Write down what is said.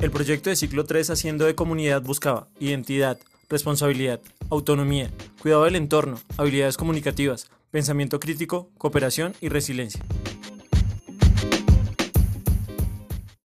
El proyecto de ciclo 3 Haciendo de Comunidad buscaba identidad, responsabilidad, autonomía, cuidado del entorno, habilidades comunicativas, pensamiento crítico, cooperación y resiliencia.